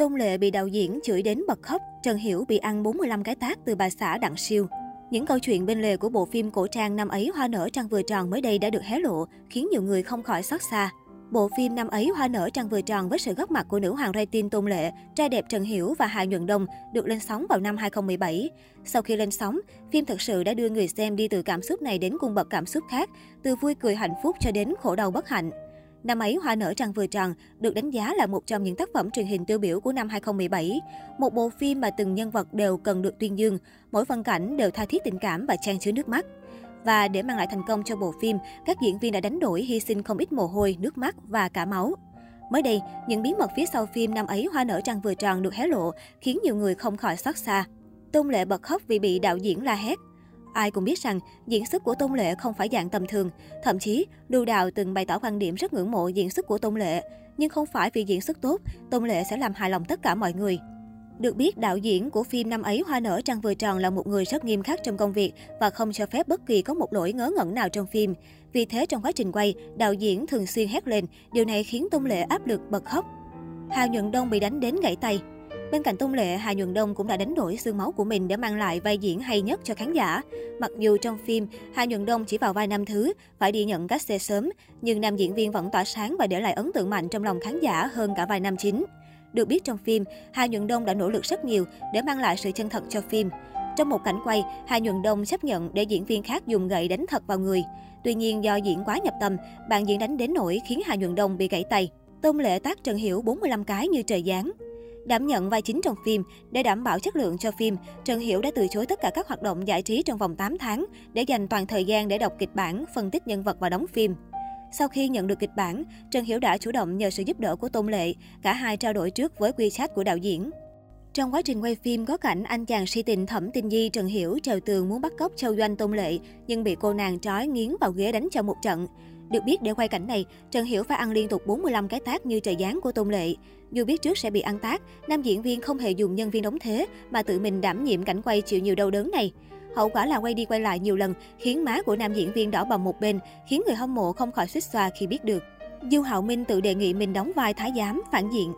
Tôn Lệ bị đạo diễn chửi đến bật khóc, Trần Hiểu bị ăn 45 cái tát từ bà xã Đặng Siêu. Những câu chuyện bên lề của bộ phim cổ trang năm ấy Hoa nở trăng vừa tròn mới đây đã được hé lộ, khiến nhiều người không khỏi xót xa. Bộ phim năm ấy Hoa nở trăng vừa tròn với sự góp mặt của nữ hoàng rating Tôn Lệ, trai đẹp Trần Hiểu và Hà Nhuận Đông được lên sóng vào năm 2017. Sau khi lên sóng, phim thực sự đã đưa người xem đi từ cảm xúc này đến cung bậc cảm xúc khác, từ vui cười hạnh phúc cho đến khổ đau bất hạnh. Năm ấy, Hoa nở trăng vừa tròn được đánh giá là một trong những tác phẩm truyền hình tiêu biểu của năm 2017. Một bộ phim mà từng nhân vật đều cần được tuyên dương, mỗi phân cảnh đều tha thiết tình cảm và trang chứa nước mắt. Và để mang lại thành công cho bộ phim, các diễn viên đã đánh đổi hy sinh không ít mồ hôi, nước mắt và cả máu. Mới đây, những bí mật phía sau phim năm ấy Hoa nở trăng vừa tròn được hé lộ, khiến nhiều người không khỏi xót xa. Tôn Lệ bật khóc vì bị đạo diễn la hét. Ai cũng biết rằng diễn xuất của Tôn Lệ không phải dạng tầm thường. Thậm chí, Đu Đào từng bày tỏ quan điểm rất ngưỡng mộ diễn xuất của Tôn Lệ. Nhưng không phải vì diễn xuất tốt, Tôn Lệ sẽ làm hài lòng tất cả mọi người. Được biết, đạo diễn của phim năm ấy Hoa nở trăng vừa tròn là một người rất nghiêm khắc trong công việc và không cho phép bất kỳ có một lỗi ngớ ngẩn nào trong phim. Vì thế trong quá trình quay, đạo diễn thường xuyên hét lên, điều này khiến Tôn Lệ áp lực bật khóc. Hà Nhuận Đông bị đánh đến gãy tay. Bên cạnh Tôn Lệ, Hà Nhuận Đông cũng đã đánh đổi xương máu của mình để mang lại vai diễn hay nhất cho khán giả. Mặc dù trong phim, Hà Nhuận Đông chỉ vào vai nam thứ, phải đi nhận cát xe sớm, nhưng nam diễn viên vẫn tỏa sáng và để lại ấn tượng mạnh trong lòng khán giả hơn cả vai nam chính. Được biết trong phim, Hà Nhuận Đông đã nỗ lực rất nhiều để mang lại sự chân thật cho phim. Trong một cảnh quay, Hà Nhuận Đông chấp nhận để diễn viên khác dùng gậy đánh thật vào người. Tuy nhiên do diễn quá nhập tâm, bạn diễn đánh đến nỗi khiến Hà Nhuận Đông bị gãy tay. Tôn Lệ tác Trần Hiểu 45 cái như trời giáng. Đảm nhận vai chính trong phim, để đảm bảo chất lượng cho phim, Trần Hiểu đã từ chối tất cả các hoạt động giải trí trong vòng 8 tháng để dành toàn thời gian để đọc kịch bản, phân tích nhân vật và đóng phim. Sau khi nhận được kịch bản, Trần Hiểu đã chủ động nhờ sự giúp đỡ của Tôn Lệ, cả hai trao đổi trước với WeChat của đạo diễn. Trong quá trình quay phim có cảnh anh chàng si tình Thẩm Tinh Di Trần Hiểu trèo tường muốn bắt cóc Châu Doanh Tôn Lệ, nhưng bị cô nàng trói nghiến vào ghế đánh cho một trận. Được biết để quay cảnh này, Trần Hiểu phải ăn liên tục 45 cái tác như trời giáng của Tôn Lệ. Dù biết trước sẽ bị ăn tác, nam diễn viên không hề dùng nhân viên đóng thế mà tự mình đảm nhiệm cảnh quay chịu nhiều đau đớn này. Hậu quả là quay đi quay lại nhiều lần, khiến má của nam diễn viên đỏ bầm một bên, khiến người hâm mộ không khỏi suýt xoa khi biết được. Du Hạo Minh tự đề nghị mình đóng vai thái giám, phản diện.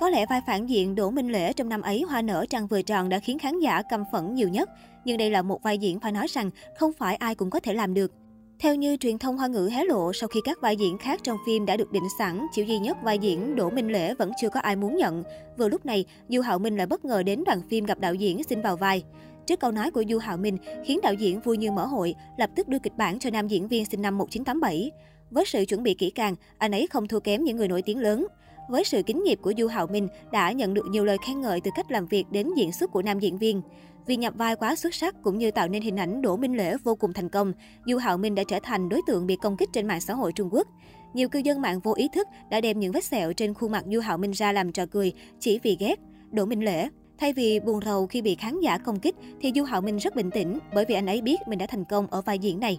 Có lẽ vai phản diện Đỗ Minh Lễ trong năm ấy Hoa nở trăng vừa tròn đã khiến khán giả căm phẫn nhiều nhất. Nhưng đây là một vai diễn phải nói rằng không phải ai cũng có thể làm được. Theo như truyền thông Hoa ngữ hé lộ, sau khi các vai diễn khác trong phim đã được định sẵn, chỉ duy nhất vai diễn Đỗ Minh Lễ vẫn chưa có ai muốn nhận. Vừa lúc này, Du Hạo Minh lại bất ngờ đến đoàn phim gặp đạo diễn xin vào vai. Trước câu nói của Du Hạo Minh khiến đạo diễn vui như mở hội, lập tức đưa kịch bản cho nam diễn viên sinh năm 1987. Với sự chuẩn bị kỹ càng, anh ấy không thua kém những người nổi tiếng lớn. Với sự kính nghiệp của Du Hạo Minh đã nhận được nhiều lời khen ngợi từ cách làm việc đến diễn xuất của nam diễn viên. Vì nhập vai quá xuất sắc cũng như tạo nên hình ảnh Đỗ Minh Lễ vô cùng thành công, Du Hạo Minh đã trở thành đối tượng bị công kích trên mạng xã hội Trung Quốc. Nhiều cư dân mạng vô ý thức đã đem những vết sẹo trên khuôn mặt Du Hạo Minh ra làm trò cười chỉ vì ghét Đỗ Minh Lễ. Thay vì buồn rầu khi bị khán giả công kích thì Du Hạo Minh rất bình tĩnh bởi vì anh ấy biết mình đã thành công ở vai diễn này.